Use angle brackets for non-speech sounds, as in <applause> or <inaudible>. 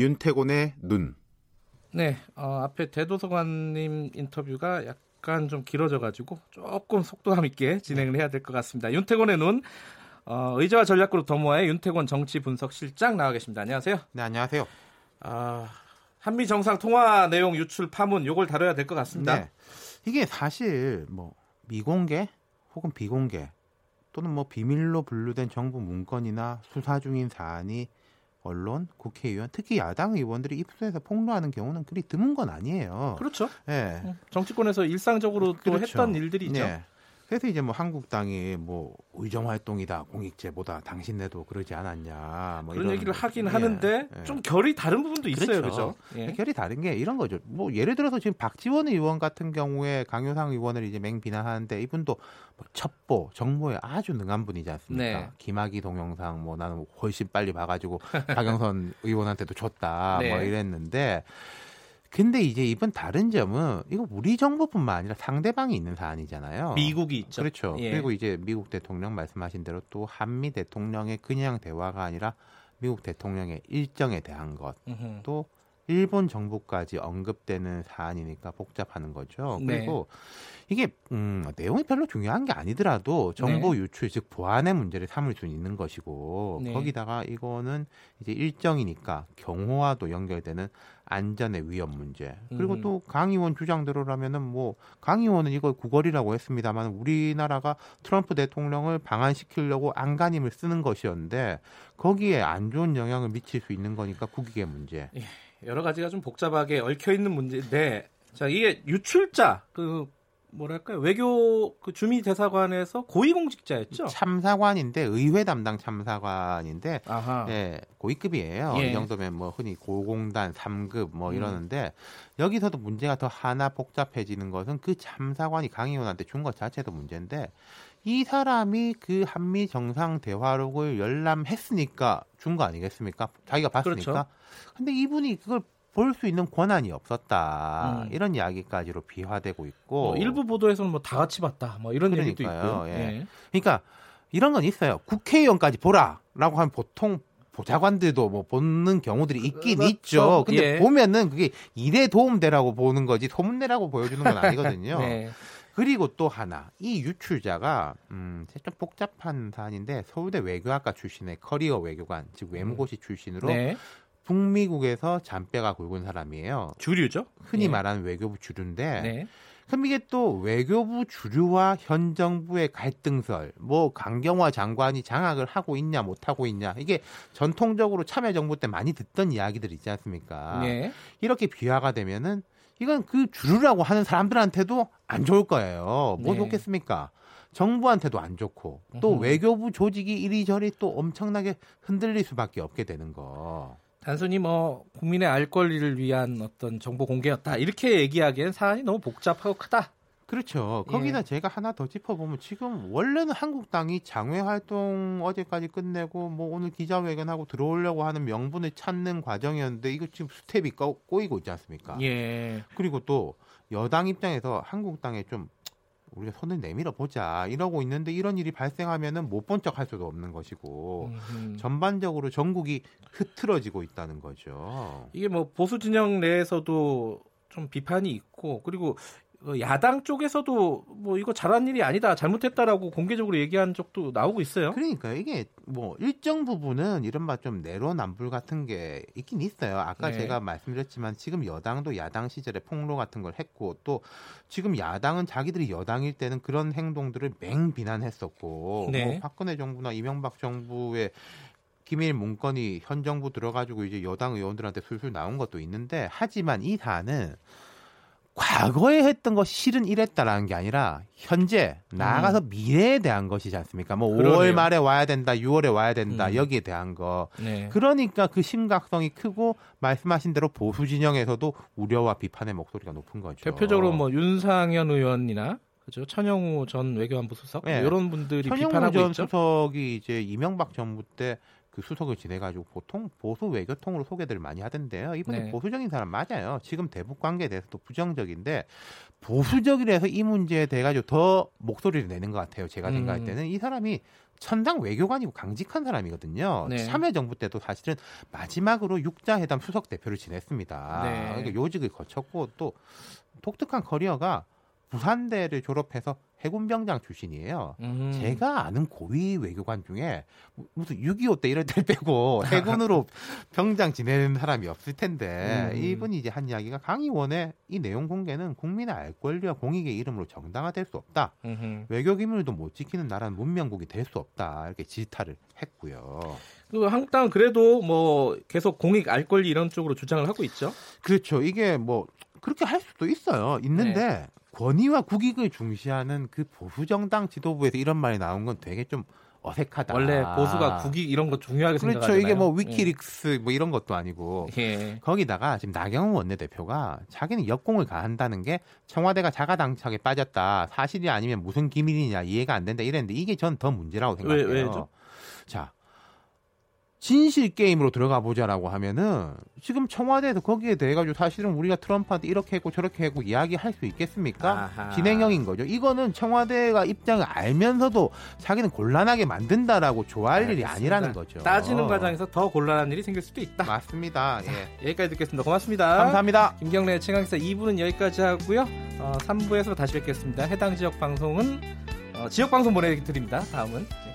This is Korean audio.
윤태곤의 눈. 네, 어, 앞에 대도서관님 인터뷰가 약간 좀 길어져가지고 조금 속도감 있게 진행을 해야 될 것 같습니다. 윤태곤의 눈, 어, 의제와 전략그룹 더모아의 윤태곤 정치분석실장 나와 계십니다. 안녕하세요. 네, 안녕하세요. 아, 한미 정상 통화 내용 유출 파문 요걸 다뤄야 될 것 같습니다. 네. 이게 사실 뭐 미공개 혹은 비공개 또는 뭐 비밀로 분류된 정부 문건이나 수사 중인 사안이 언론, 국회의원, 특히 야당 의원들이 입수해서 폭로하는 경우는 그리 드문 건 아니에요. 그렇죠. 예. 네. 정치권에서 일상적으로 또 그렇죠. 했던 일들이 죠 네. 그래서 이제 뭐 한국당이 뭐 의정 활동이다 공익제보다 당신네도 그러지 않았냐 뭐 그런 이런 얘기를 하긴 예, 하는데 예. 좀 결이 다른 부분도 있어요, 그렇죠? 예. 결이 다른 게 이런 거죠. 뭐 예를 들어서 지금 박지원 의원 같은 경우에 강효상 의원을 이제 맹 비난하는데 이분도 뭐 첩보 정보에 아주 능한 분이지 않습니까? 네. 김학의 동영상 뭐 나는 훨씬 빨리 봐가지고 <laughs> 박영선 의원한테도 줬다 뭐 네. 뭐 이랬는데. 근데 이제 이번 다른 점은 이거 우리 정부뿐만 아니라 상대방이 있는 사안이잖아요. 미국이 있죠. 그렇죠. 예. 그리고 이제 미국 대통령 말씀하신 대로 또 한미 대통령의 그냥 대화가 아니라 미국 대통령의 일정에 대한 것. 또 일본 정부까지 언급되는 사안이니까 복잡하는 거죠. 네. 그리고 이게 음, 내용이 별로 중요한 게 아니더라도 정보 네. 유출 즉 보안의 문제를 삼을 수 있는 것이고 네. 거기다가 이거는 이제 일정이니까 경호와도 연결되는 안전의 위험 문제 그리고 음. 또 강 의원 주장대로라면은 뭐 강 의원은 이걸 구걸이라고 했습니다만 우리나라가 트럼프 대통령을 방한시키려고 안간힘을 쓰는 것이었는데 거기에 안 좋은 영향을 미칠 수 있는 거니까 국익의 문제. 예, 여러 가지가 좀 복잡하게 얽혀 있는 문제인데 자 이게 유출자 그 뭐랄까요 외교 그 주미 대사관에서 고위 공직자였죠. 참사관인데 의회 담당 참사관인데 아하. 예, 고위급이에요. 예. 이 정도면 뭐 흔히 고공단 3급 뭐 음. 이러는데 여기서도 문제가 더 하나 복잡해지는 것은 그 참사관이 강의원한테 준 것 자체도 문제인데 이 사람이 그 한미 정상 대화록을 열람했으니까 준 거 아니겠습니까? 자기가 봤으니까. 그렇죠. 근데 이분이 그걸 볼 수 있는 권한이 없었다. 음. 이런 이야기까지로 비화되고 있고 뭐 일부 보도에서는 뭐 다 같이 봤다. 뭐 이런 그러니까요. 얘기도 있고요. 예. 예. 그러니까 이런 건 있어요. 국회의원까지 보라라고 하면 보통 보좌관들도 뭐 보는 경우들이 있긴 그렇죠. 있죠. 근데 예. 보면은 그게 일에 도움되라고 보는 거지 소문내라고 보여주는 건 아니거든요. <laughs> 네. 그리고 또 하나 이 유출자가 음, 좀 복잡한 사안인데 서울대 외교학과 출신의 커리어 외교관 즉 외무고시 출신으로 네. 북미국에서 잔뼈가 굵은 사람이에요. 주류죠? 흔히 네. 말하는 외교부 주류인데 네. 그럼 이게 또 외교부 주류와 현 정부의 갈등설, 뭐 강경화 장관이 장악을 하고 있냐 못 하고 있냐 이게 전통적으로 참여정부 때 많이 듣던 이야기들 있지 않습니까? 네. 이렇게 비화가 되면은 이건 그 주류라고 하는 사람들한테도 안 좋을 거예요. 뭐 네. 좋겠습니까? 정부한테도 안 좋고 또 외교부 조직이 이리저리 또 엄청나게 흔들릴 수밖에 없게 되는 거. 단순히 뭐 국민의 알 권리를 위한 어떤 정보 공개였다 이렇게 얘기하기엔 사안이 너무 복잡하고 크다. 그렇죠. 거기다 예. 제가 하나 더 짚어보면 지금 원래는 한국당이 장외 활동 어제까지 끝내고 뭐 오늘 기자회견하고 들어오려고 하는 명분을 찾는 과정이었는데 이거 지금 스텝이 꼬이고 있지 않습니까? 예. 그리고 또 여당 입장에서 한국당에 좀 우리가 손을 내밀어 보자 이러고 있는데 이런 일이 발생하면은 못 본 척 할 수도 없는 것이고 음흠. 전반적으로 전국이 흐트러지고 있다는 거죠. 이게 뭐 보수 진영 내에서도 좀 비판이 있고 그리고 어, 야당 쪽에서도 뭐 이거 잘한 일이 아니다, 잘못했다라고 공개적으로 얘기한 적도 나오고 있어요. 그러니까 이게 뭐 일정 부분은 이른바 좀 내로남불 같은 게 있긴 있어요. 아까 네. 제가 말씀드렸지만 지금 여당도 야당 시절에 폭로 같은 걸 했고 또 지금 야당은 자기들이 여당일 때는 그런 행동들을 맹 비난했었고 네. 뭐 박근혜 정부나 이명박 정부의 기밀 문건이 현 정부 들어가지고 이제 여당 의원들한테 술술 나온 것도 있는데 하지만 이 사안은 과거에 했던 것이 실은 이랬다라는 게 아니라 현재 나아가서 음. 미래에 대한 것이지 않습니까? 뭐 그러네요. 5월 말에 와야 된다, 6월에 와야 된다 음. 여기에 대한 거. 네. 그러니까 그 심각성이 크고 말씀하신 대로 보수 진영에서도 우려와 비판의 목소리가 높은 거죠. 대표적으로 뭐 윤상현 의원이나 그죠 천영우 전 외교안보 수석 네. 이런 분들이 천영우 비판하고 전 있죠. 수석이 이제 이명박 정부 때 그 수석을 지내가지고 보통 보수 외교통으로 소개들을 많이 하던데요. 이분이 네. 보수적인 사람 맞아요. 지금 대북 관계에 대해서도 부정적인데 보수적이라서 이 문제에 대해 가지고 더 목소리를 내는 것 같아요. 제가 음. 생각할 때는 이 사람이 천당 외교관이고 강직한 사람이거든요. 네. 참여정부 때도 사실은 마지막으로 육자회담 수석 대표를 지냈습니다. 네. 그러니까 요직을 거쳤고 또 독특한 커리어가 부산대를 졸업해서 해군병장 출신이에요. 음. 제가 아는 고위 외교관 중에 무슨 6.25 때 이럴 때 빼고 <laughs> 해군으로 병장 지내는 사람이 없을 텐데 음. 이분이 이제 한 이야기가 강의원의 이 내용 공개는 국민의 알 권리와 공익의 이름으로 정당화될 수 없다. 음흠. 외교 기밀도 못 지키는 나라는 문명국이 될 수 없다. 이렇게 질타를 했고요. 그 한땅 그래도 뭐 계속 공익 알 권리 이런 쪽으로 주장을 하고 있죠. 그렇죠. 이게 뭐 그렇게 할 수도 있어요. 있는데 네. 권위와 국익을 중시하는 그 보수 정당 지도부에서 이런 말이 나온 건 되게 좀 어색하다. 원래 보수가 국익 이런 거 중요하게 그렇죠. 생각하잖아요. 이게 뭐 위키릭스 예. 뭐 이런 것도 아니고 예. 거기다가 지금 나경원 원내대표가 자기는 역공을 가한다는 게 청와대가 자가당착에 빠졌다. 사실이 아니면 무슨 기밀이냐 이해가 안 된다 이랬는데 이게 전 더 문제라고 생각해요. 왜, 왜죠? 자 진실 게임으로 들어가 보자라고 하면은 지금 청와대에서 거기에 대해 가지고 사실은 우리가 트럼프한테 이렇게 했고 저렇게 했고 이야기할 수 있겠습니까? 아하. 진행형인 거죠. 이거는 청와대가 입장을 알면서도 자기는 곤란하게 만든다라고 좋아할 알겠습니다. 일이 아니라는 거죠. 따지는 과정에서 더 곤란한 일이 생길 수도 있다. 맞습니다. 자, 예. 여기까지 듣겠습니다. 고맙습니다. 감사합니다. 김경래 최강기사 2부는 여기까지 하고요. 어, 3부에서 다시 뵙겠습니다. 해당 지역 방송은 어, 지역 방송 보내드립니다. 다음은.